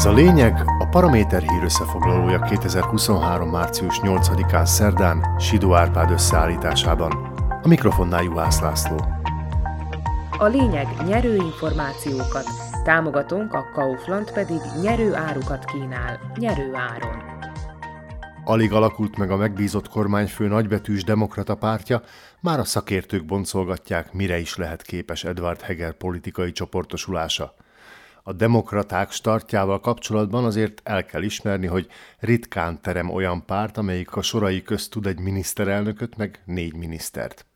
Ez a lényeg a Paraméter hír összefoglalója 2023. március 8-án szerdán Sidó Árpád összeállításában. A mikrofonnál Juhász László. A lényeg nyerő információkat, támogatónk a Kaufland pedig nyerő árukat kínál, nyerő áron. Alig alakult meg a megbízott kormányfő nagybetűs demokrata pártja, már a szakértők boncolgatják, mire is lehet képes Edward Heger politikai csoportosulása. A demokraták startjával kapcsolatban azért el kell ismerni, hogy ritkán terem olyan párt, amelyik a sorai közt tud egy miniszterelnököt, meg négy minisztert.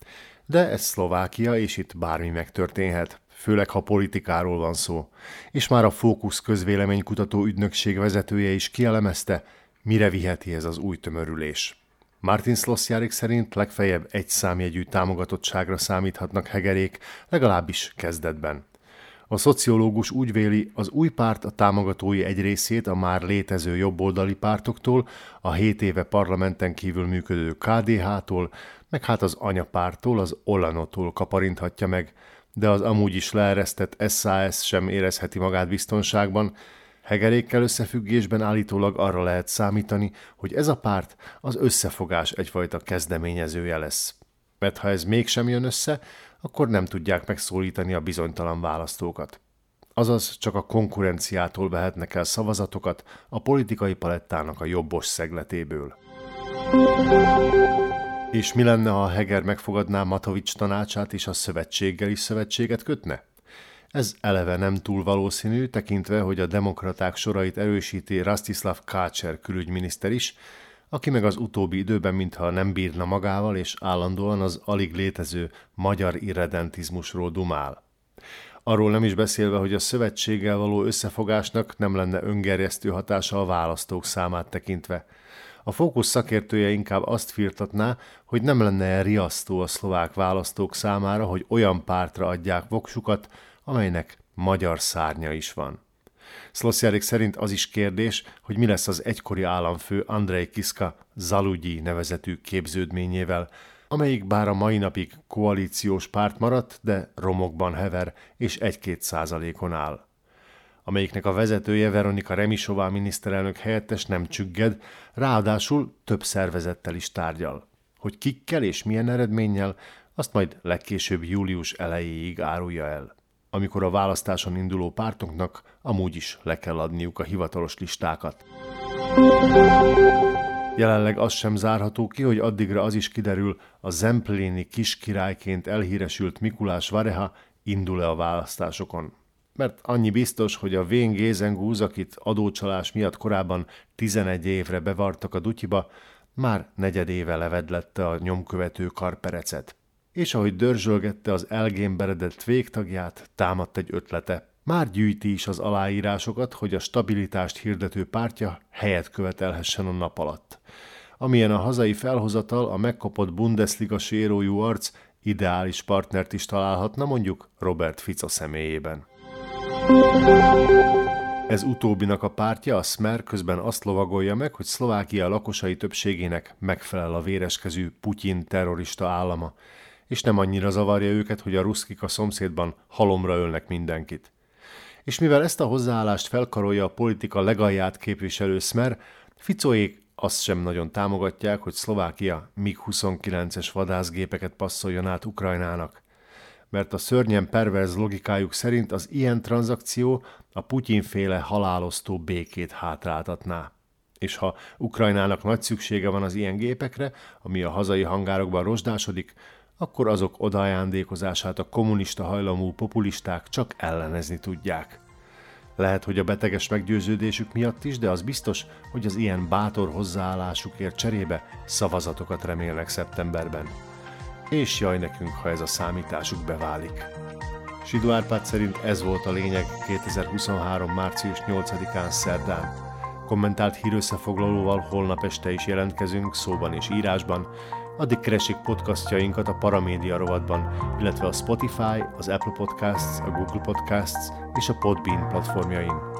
De ez Szlovákia, és itt bármi megtörténhet, főleg ha politikáról van szó. És már a Fókusz közvéleménykutató ügynökség vezetője is kielemezte, mire viheti ez az új tömörülés. Martin Szlossjárik szerint legfeljebb egy számjegyű támogatottságra számíthatnak hegerék, legalábbis kezdetben. A szociológus úgy véli, az új párt a támogatói egy részét a már létező jobboldali pártoktól, a 7 éve parlamenten kívül működő KDH-tól, meg hát az anyapártól, az Olanotól kaparinthatja meg, de az amúgy is leeresztett SAS sem érezheti magát biztonságban, Hegerékkel összefüggésben állítólag arra lehet számítani, hogy ez a párt az összefogás egyfajta kezdeményezője lesz. Mert ha ez mégsem jön össze, akkor nem tudják megszólítani a bizonytalan választókat. Azaz csak a konkurenciától vehetnek el szavazatokat a politikai palettának a jobbos szegletéből. És mi lenne, ha Heger megfogadná Matovics tanácsát és a szövetséggel is szövetséget kötne? Ez eleve nem túl valószínű, tekintve, hogy a demokraták sorait erősíti Rastislav Kácser külügyminiszter is, aki meg az utóbbi időben mintha nem bírna magával, és állandóan az alig létező magyar irredentizmusról dumál. Arról nem is beszélve, hogy a szövetséggel való összefogásnak nem lenne öngerjesztő hatása a választók számát tekintve. A fókusz szakértője inkább azt firtatná, hogy nem lenne riasztó a szlovák választók számára, hogy olyan pártra adják voksukat, amelynek magyar szárnya is van. Szlossjárik szerint az is kérdés, hogy mi lesz az egykori államfő Andrei Kiska Zalugyi nevezetű képződményével, amelyik bár a mai napig koalíciós párt maradt, de romokban hever és egy-két százalékon áll amelyiknek a vezetője Veronika Remisová miniszterelnök helyettes nem csügged, ráadásul több szervezettel is tárgyal. Hogy kikkel és milyen eredménnyel, azt majd legkésőbb július elejéig árulja el amikor a választáson induló pártoknak amúgy is le kell adniuk a hivatalos listákat. Jelenleg az sem zárható ki, hogy addigra az is kiderül, a Zempléni királyként elhíresült Mikulás Vareha indul-e a választásokon. Mert annyi biztos, hogy a Vén Gézengúz, akit adócsalás miatt korábban 11 évre bevartak a dutyiba, már negyed éve levedlette a nyomkövető karperecet és ahogy dörzsölgette az elgémberedett végtagját, támadt egy ötlete. Már gyűjti is az aláírásokat, hogy a stabilitást hirdető pártja helyet követelhessen a nap alatt. Amilyen a hazai felhozatal a megkapott Bundesliga sérójú arc ideális partnert is találhatna mondjuk Robert Fico személyében. Ez utóbbinak a pártja, a Smer közben azt lovagolja meg, hogy Szlovákia lakosai többségének megfelel a véreskezű Putyin terrorista állama, és nem annyira zavarja őket, hogy a ruszkik a szomszédban halomra ölnek mindenkit. És mivel ezt a hozzáállást felkarolja a politika legalját képviselő Smer, Ficóék azt sem nagyon támogatják, hogy Szlovákia MiG-29-es vadászgépeket passzoljon át Ukrajnának. Mert a szörnyen perverz logikájuk szerint az ilyen tranzakció a Putyinféle halálosztó békét hátráltatná. És ha Ukrajnának nagy szüksége van az ilyen gépekre, ami a hazai hangárokban rozsdásodik, akkor azok odaajándékozását a kommunista hajlamú populisták csak ellenezni tudják. Lehet, hogy a beteges meggyőződésük miatt is, de az biztos, hogy az ilyen bátor hozzáállásukért cserébe szavazatokat remélnek szeptemberben. És jaj nekünk, ha ez a számításuk beválik. Sidó Árpád szerint ez volt a lényeg 2023. március 8-án szerdán. Kommentált hírösszefoglalóval holnap este is jelentkezünk szóban és írásban, Addig keresik podcastjainkat a Paramédia rovatban, illetve a Spotify, az Apple Podcasts, a Google Podcasts és a Podbean platformjain.